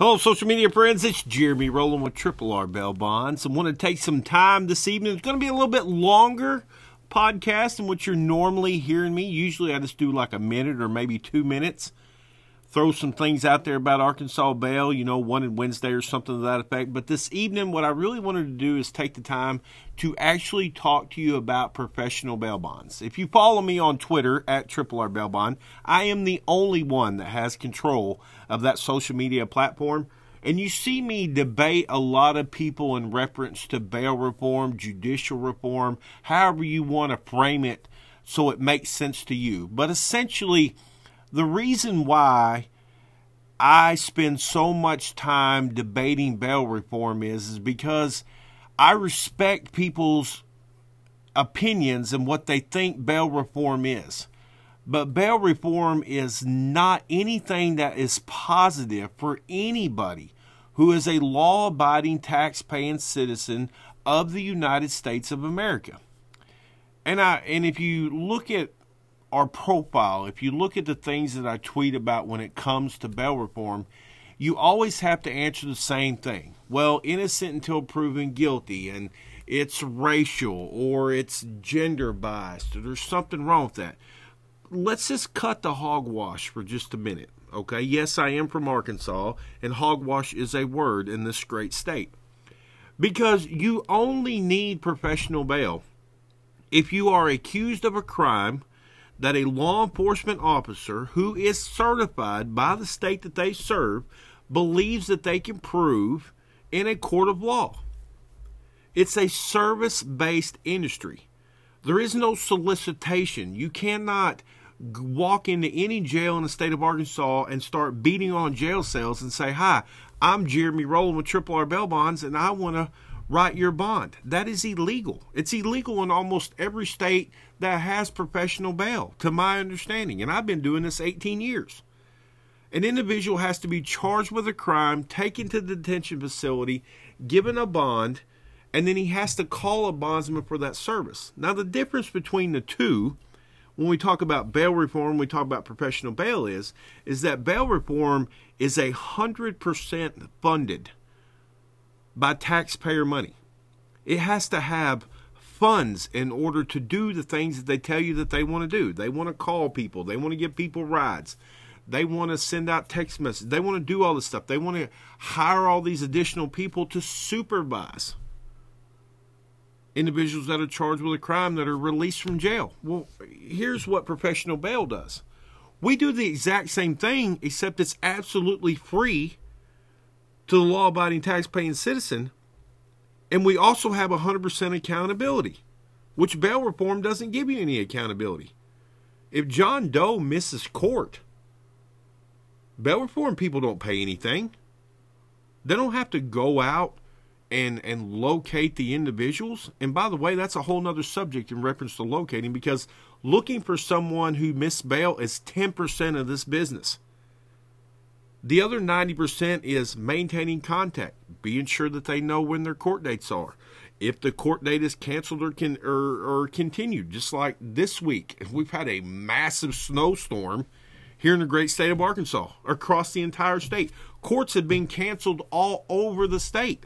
Hello, social media friends. It's Jeremy Rowland with Triple R Bail Bonds. I want to take some time this evening. It's going to be a little bit longer podcast than what you're normally hearing me. Usually, I just do like a minute or maybe two minutes. Throw some things out there about Arkansas bail, you know, one in Wednesday or something to that effect. But this evening, what I really wanted to do is take the time to actually talk to you about professional bail bonds. If you follow me on Twitter at Triple R Bail Bond, I am the only one that has control of that social media platform. And you see me debate a lot of people in reference to bail reform, judicial reform, however you want to frame it so it makes sense to you. But essentially, the reason why I spend so much time debating bail reform is, is because I respect people's opinions and what they think bail reform is. But bail reform is not anything that is positive for anybody who is a law abiding, tax paying citizen of the United States of America. And I and if you look at our profile, if you look at the things that I tweet about when it comes to bail reform, you always have to answer the same thing. Well, innocent until proven guilty, and it's racial or it's gender biased, or there's something wrong with that. Let's just cut the hogwash for just a minute, okay? Yes, I am from Arkansas, and hogwash is a word in this great state. Because you only need professional bail if you are accused of a crime that a law enforcement officer who is certified by the state that they serve believes that they can prove in a court of law. It's a service based industry. There is no solicitation. You cannot walk into any jail in the state of Arkansas and start beating on jail cells and say, Hi, I'm Jeremy Rowland with Triple R Bail Bonds and I want to write your bond. That is illegal. It's illegal in almost every state that has professional bail, to my understanding. And I've been doing this 18 years. An individual has to be charged with a crime, taken to the detention facility, given a bond, and then he has to call a bondsman for that service. Now, the difference between the two, when we talk about bail reform, we talk about professional bail is, is that bail reform is a hundred percent funded by taxpayer money. It has to have funds in order to do the things that they tell you that they want to do. They want to call people, they want to give people rides. They want to send out text messages. They want to do all this stuff. They want to hire all these additional people to supervise individuals that are charged with a crime that are released from jail. Well, here's what professional bail does. We do the exact same thing, except it's absolutely free to the law abiding tax paying citizen. And we also have 100% accountability, which bail reform doesn't give you any accountability. If John Doe misses court, bail reform people don't pay anything. They don't have to go out and and locate the individuals. And by the way, that's a whole nother subject in reference to locating because looking for someone who missed bail is 10% of this business. The other 90% is maintaining contact, being sure that they know when their court dates are. If the court date is canceled or, can, or, or continued, just like this week, we've had a massive snowstorm here in the great state of Arkansas, across the entire state. Courts have been canceled all over the state.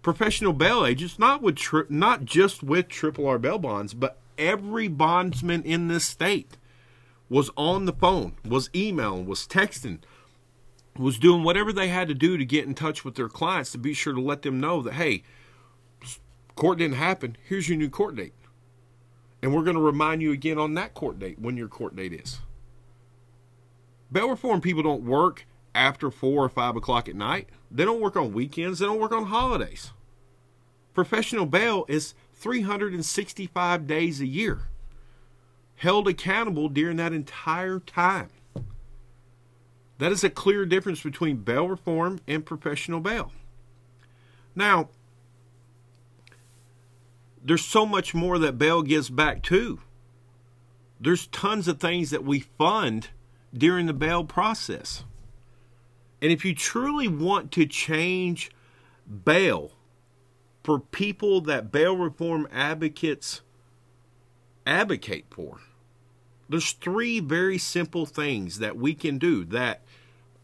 Professional bail agents, not with tri- not just with Triple R bail bonds, but every bondsman in this state was on the phone, was emailing, was texting, was doing whatever they had to do to get in touch with their clients to be sure to let them know that, hey, court didn't happen. Here's your new court date. And we're going to remind you again on that court date when your court date is. Bail reform people don't work after four or five o'clock at night. They don't work on weekends. They don't work on holidays. Professional bail is 365 days a year held accountable during that entire time. That is a clear difference between bail reform and professional bail. Now, there's so much more that bail gives back to. There's tons of things that we fund during the bail process. And if you truly want to change bail for people that bail reform advocates advocate for, there's three very simple things that we can do that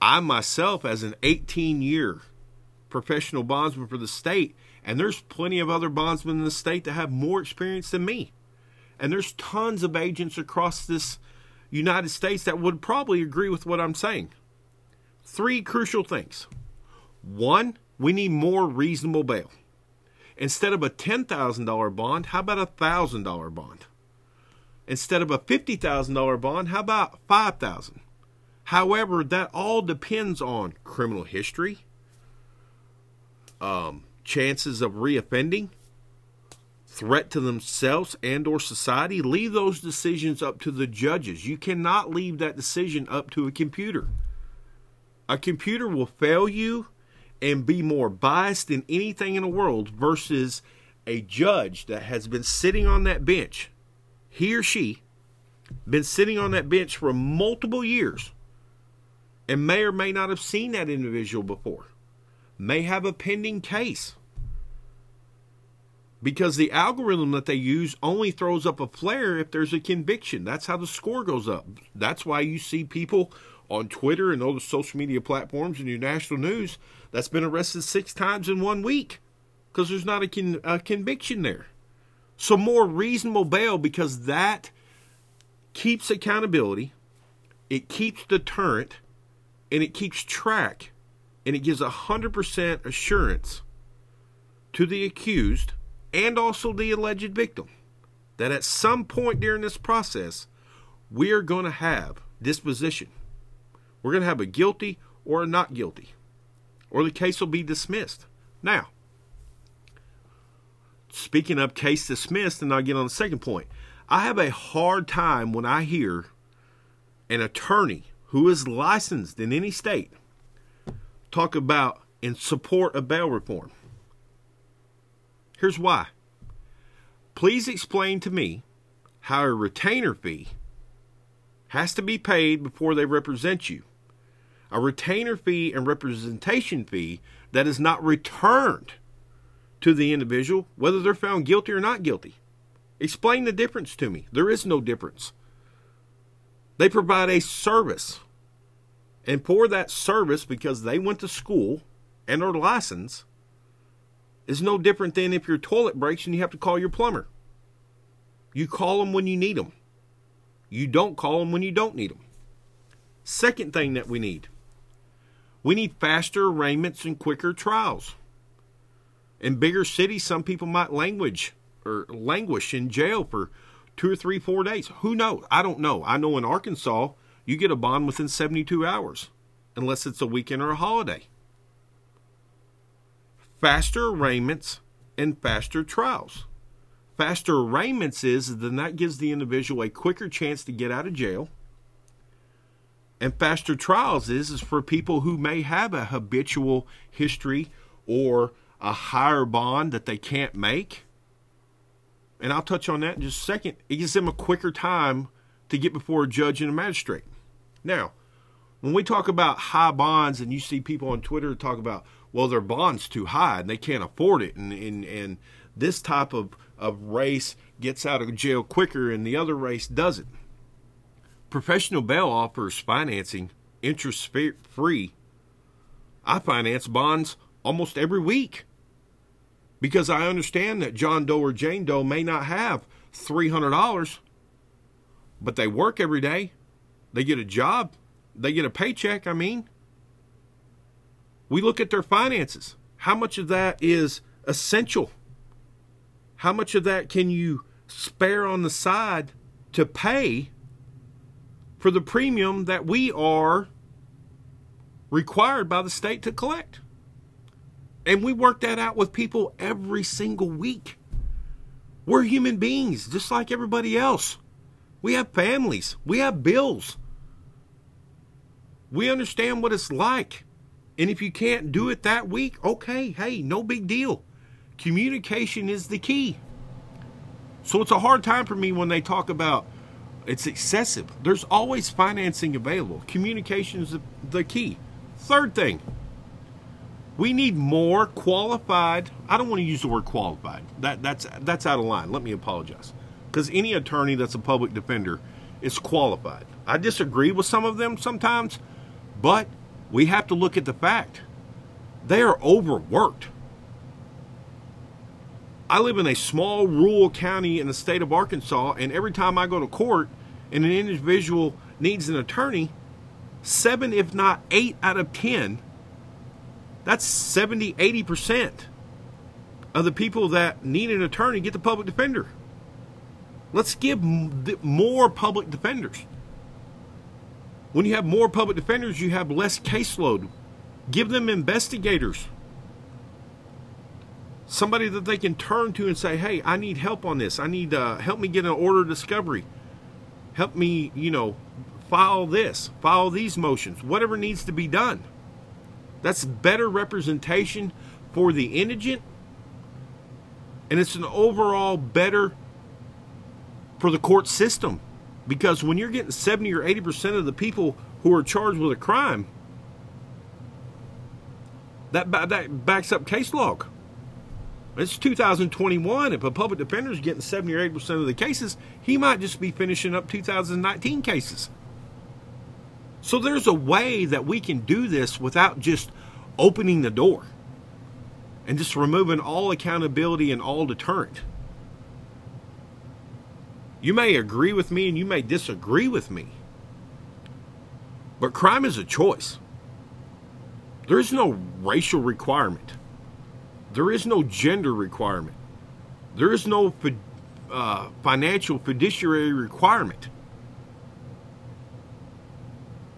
I myself, as an 18 year professional bondsman for the state, and there's plenty of other bondsmen in the state that have more experience than me. And there's tons of agents across this United States that would probably agree with what I'm saying. Three crucial things. One, we need more reasonable bail. Instead of a $10,000 bond, how about a $1,000 bond? Instead of a $50,000 bond, how about 5000 However, that all depends on criminal history, um, chances of reoffending, threat to themselves and or society. Leave those decisions up to the judges. You cannot leave that decision up to a computer. A computer will fail you and be more biased than anything in the world versus a judge that has been sitting on that bench, he or she, been sitting on that bench for multiple years and may or may not have seen that individual before, may have a pending case. Because the algorithm that they use only throws up a flare if there's a conviction. That's how the score goes up. That's why you see people on Twitter and other social media platforms and your national news that's been arrested six times in one week because there's not a, con- a conviction there. So, more reasonable bail because that keeps accountability, it keeps deterrent, and it keeps track, and it gives 100% assurance to the accused and also the alleged victim that at some point during this process, we are going to have disposition. We're going to have a guilty or a not guilty or the case will be dismissed. Now, speaking of case dismissed, and I'll get on the second point. I have a hard time when I hear an attorney who is licensed in any state talk about in support of bail reform. Here's why. Please explain to me how a retainer fee has to be paid before they represent you a retainer fee and representation fee that is not returned to the individual, whether they're found guilty or not guilty. Explain the difference to me. There is no difference. They provide a service. And for that service, because they went to school and are licensed, is no different than if your toilet breaks and you have to call your plumber. You call them when you need them. You don't call them when you don't need them. Second thing that we need we need faster arraignments and quicker trials. In bigger cities, some people might languish or languish in jail for two or three, four days. Who knows? I don't know. I know in Arkansas, you get a bond within 72 hours, unless it's a weekend or a holiday. Faster arraignments and faster trials. Faster arraignments is then that gives the individual a quicker chance to get out of jail and faster trials is is for people who may have a habitual history or a higher bond that they can't make. And I'll touch on that in just a second. It gives them a quicker time to get before a judge and a magistrate. Now, when we talk about high bonds and you see people on Twitter talk about, well, their bond's too high and they can't afford it and, and, and this type of, of race gets out of jail quicker and the other race doesn't Professional bail offers financing interest free. I finance bonds almost every week because I understand that John Doe or Jane Doe may not have $300, but they work every day. They get a job, they get a paycheck. I mean, we look at their finances. How much of that is essential? How much of that can you spare on the side to pay for the premium that we are required by the state to collect. And we work that out with people every single week. We're human beings, just like everybody else. We have families, we have bills. We understand what it's like. And if you can't do it that week, okay, hey, no big deal. Communication is the key. So it's a hard time for me when they talk about it's excessive. There's always financing available. Communication is the key. Third thing, we need more qualified. I don't want to use the word qualified. That that's that's out of line. Let me apologize. Because any attorney that's a public defender is qualified. I disagree with some of them sometimes, but we have to look at the fact they are overworked. I live in a small rural county in the state of Arkansas, and every time I go to court and an individual needs an attorney, seven, if not eight out of 10, that's 70, 80% of the people that need an attorney get the public defender. Let's give more public defenders. When you have more public defenders, you have less caseload. Give them investigators. Somebody that they can turn to and say, hey, I need help on this. I need uh, help me get an order of discovery. Help me, you know, file this, file these motions, whatever needs to be done. That's better representation for the indigent, and it's an overall better for the court system. Because when you're getting 70 or 80% of the people who are charged with a crime, that, that backs up case log. It's 2021. If a public defender is getting 70 or 80% of the cases, he might just be finishing up 2019 cases. So there's a way that we can do this without just opening the door and just removing all accountability and all deterrent. You may agree with me and you may disagree with me. But crime is a choice. There is no racial requirement. There is no gender requirement. There is no uh, financial fiduciary requirement.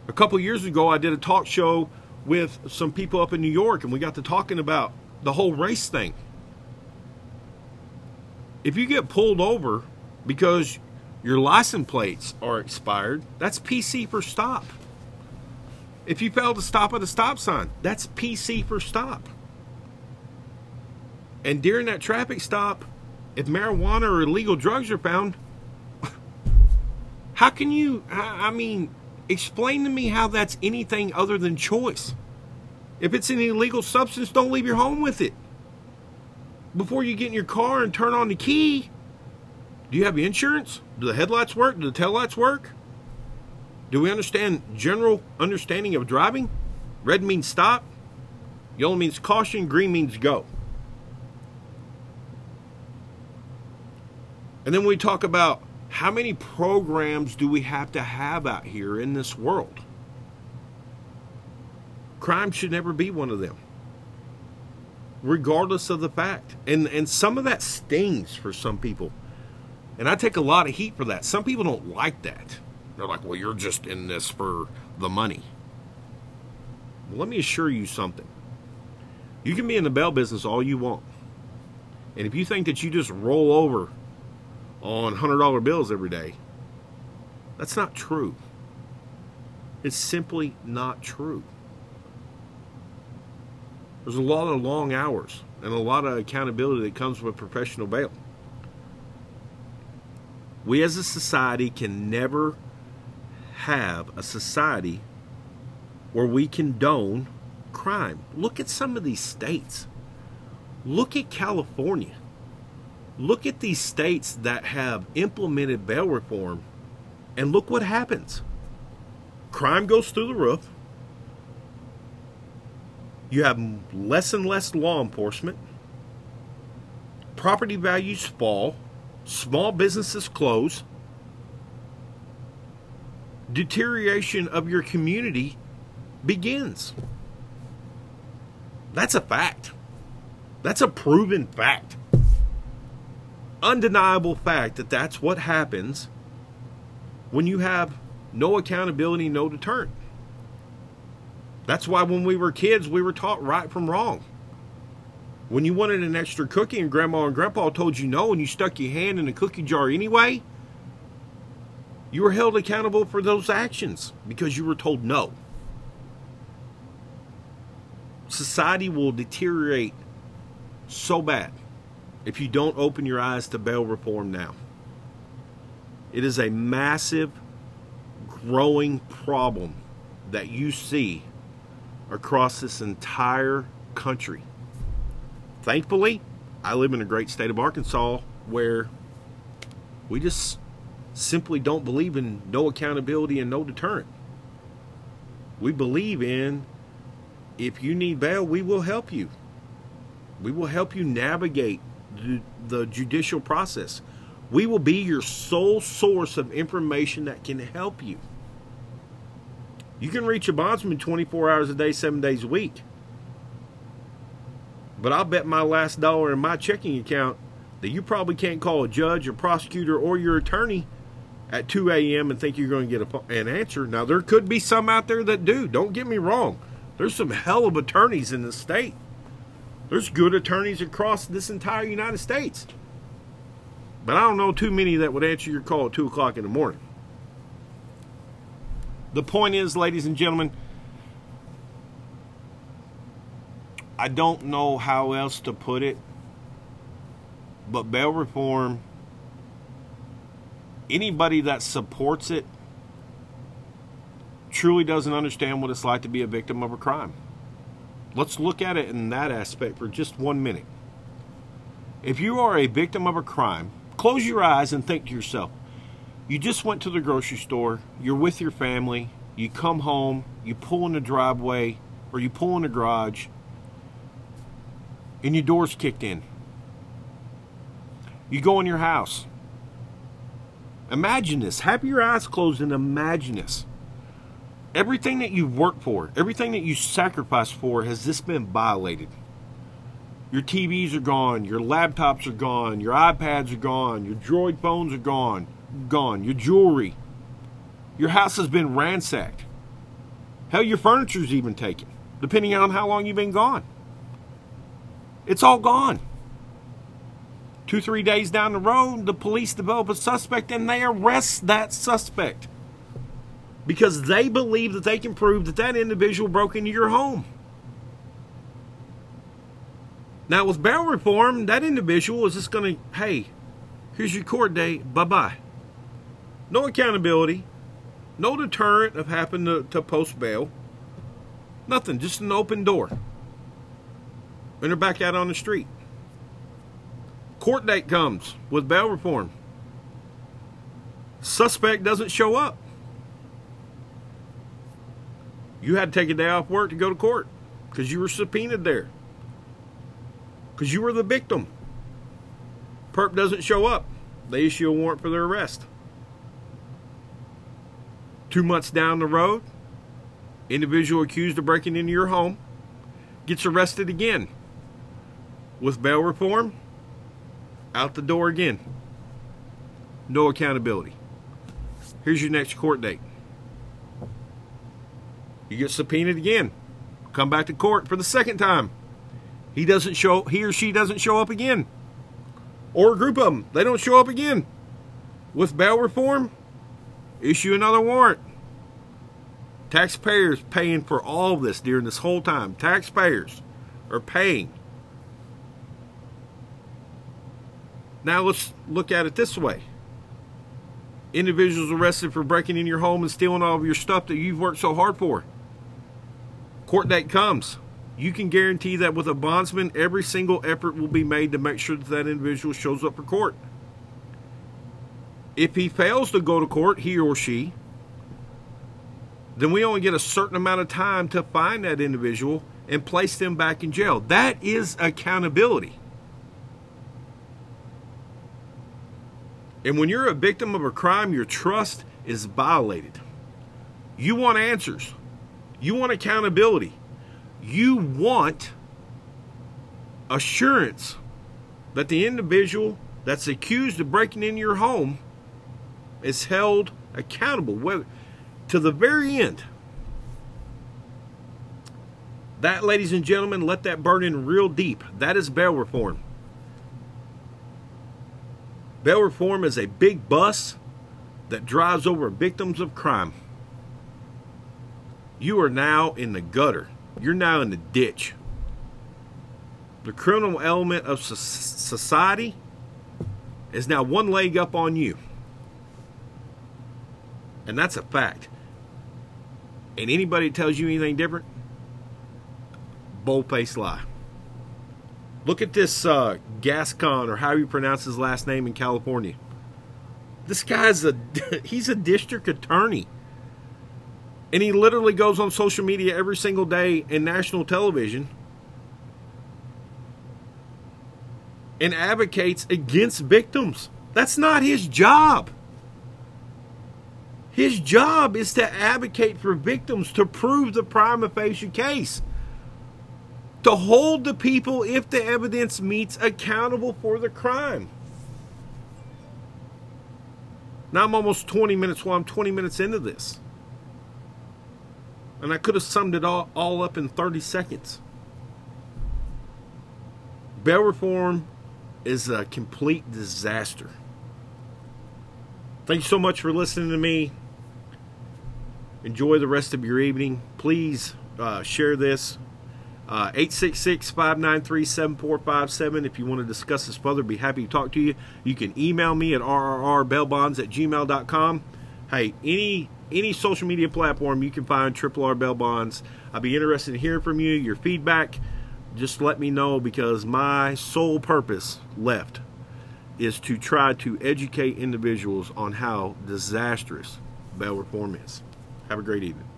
A couple years ago, I did a talk show with some people up in New York, and we got to talking about the whole race thing. If you get pulled over because your license plates are expired, that's PC for stop. If you fail to stop at a stop sign, that's PC for stop. And during that traffic stop, if marijuana or illegal drugs are found, how can you, I mean, explain to me how that's anything other than choice? If it's an illegal substance, don't leave your home with it. Before you get in your car and turn on the key, do you have insurance? Do the headlights work? Do the taillights work? Do we understand general understanding of driving? Red means stop. Yellow means caution. Green means go. And then we talk about how many programs do we have to have out here in this world? Crime should never be one of them, regardless of the fact. And and some of that stings for some people, and I take a lot of heat for that. Some people don't like that. They're like, "Well, you're just in this for the money." Well, let me assure you something. You can be in the bail business all you want, and if you think that you just roll over on $100 bills every day. That's not true. It's simply not true. There's a lot of long hours and a lot of accountability that comes with professional bail. We as a society can never have a society where we condone crime. Look at some of these states. Look at California look at these states that have implemented bail reform and look what happens. Crime goes through the roof. You have less and less law enforcement. Property values fall. Small businesses close. Deterioration of your community begins. That's a fact. That's a proven fact undeniable fact that that's what happens when you have no accountability, no deterrent. That's why when we were kids, we were taught right from wrong. When you wanted an extra cookie and grandma and grandpa told you no and you stuck your hand in the cookie jar anyway, you were held accountable for those actions because you were told no. Society will deteriorate so bad if you don't open your eyes to bail reform now. It is a massive, growing problem that you see across this entire country. Thankfully, I live in a great state of Arkansas where we just simply don't believe in no accountability and no deterrent. We believe in if you need bail, we will help you. We will help you navigate the, judicial process. We will be your sole source of information that can help you. You can reach a bondsman 24 hours a day, seven days a week. But I'll bet my last dollar in my checking account that you probably can't call a judge or prosecutor or your attorney at 2 a.m. and think you're going to get a, an answer. Now, there could be some out there that do. Don't get me wrong. There's some hell of attorneys in the state. There's good attorneys across this entire United States. But I don't know too many that would answer your call at 2 o'clock in the morning. The point is, ladies and gentlemen, I don't know how else to put it, but bail reform, anybody that supports it truly doesn't understand what it's like to be a victim of a crime. Let's look at it in that aspect for just one minute. If you are a victim of a crime, close your eyes and think to yourself, you just went to the grocery store, you're with your family, you come home, you pull in the driveway or you pull in the garage, and your door's kicked in. You go in your house. Imagine this. Have your eyes closed and imagine this. Everything that you've worked for, everything that you sacrificed for, has this been violated? Your TVs are gone, your laptops are gone, your iPads are gone, your Droid phones are gone, gone, your jewelry. Your house has been ransacked. Hell, your furniture's even taken, depending on how long you've been gone. It's all gone. Two, three days down the road, the police develop a suspect and they arrest that suspect because they believe that they can prove that that individual broke into your home. Now, with bail reform, that individual is just going to, hey, here's your court date, bye bye. No accountability, no deterrent of having to, to post bail, nothing, just an open door. And they're back out on the street. Court date comes with bail reform. Suspect doesn't show up. You had to take a day off work to go to court because you were subpoenaed there. Because you were the victim. Perp doesn't show up. They issue a warrant for their arrest. Two months down the road, individual accused of breaking into your home gets arrested again. With bail reform, out the door again. No accountability. Here's your next court date. You get subpoenaed again. Come back to court for the second time. He doesn't show he or she doesn't show up again. Or a group of them, they don't show up again. With bail reform, issue another warrant. Taxpayers paying for all this during this whole time. Taxpayers are paying. Now let's look at it this way. Individuals arrested for breaking in your home and stealing all of your stuff that you've worked so hard for. Court date comes. You can guarantee that with a bondsman, every single effort will be made to make sure that that individual shows up for court. If he fails to go to court, he or she, then we only get a certain amount of time to find that individual and place them back in jail. That is accountability. And when you're a victim of a crime, your trust is violated. You want answers. You want accountability. You want assurance that the individual that's accused of breaking in your home is held accountable whether, to the very end. That, ladies and gentlemen, let that burn in real deep. That is bail reform. Bail reform is a big bus that drives over victims of crime. You are now in the gutter. You're now in the ditch. The criminal element of society is now one leg up on you. And that's a fact. And anybody tells you anything different, bold faced lie. Look at this uh, Gascon, or how you pronounce his last name in California. This guy's a he's a district attorney And he literally goes on social media every single day in national television and advocates against victims. That's not his job. His job is to advocate for victims to prove the prima facie case. To hold the people, if the evidence meets, accountable for the crime. Now I'm almost 20 minutes, well, I'm 20 minutes into this. And I could have summed it all, all up in 30 seconds. Bail reform is a complete disaster. Thank you so much for listening to me. Enjoy the rest of your evening. Please uh, share this. Uh, 866 593 7457. If you want to discuss this further, be happy to talk to you. You can email me at rrrbailbonds at gmail.com. Hey, any any social media platform you can find Triple R Bail Bonds. I'd be interested in hearing from you, your feedback. Just let me know because my sole purpose left is to try to educate individuals on how disastrous bail reform is. Have a great evening.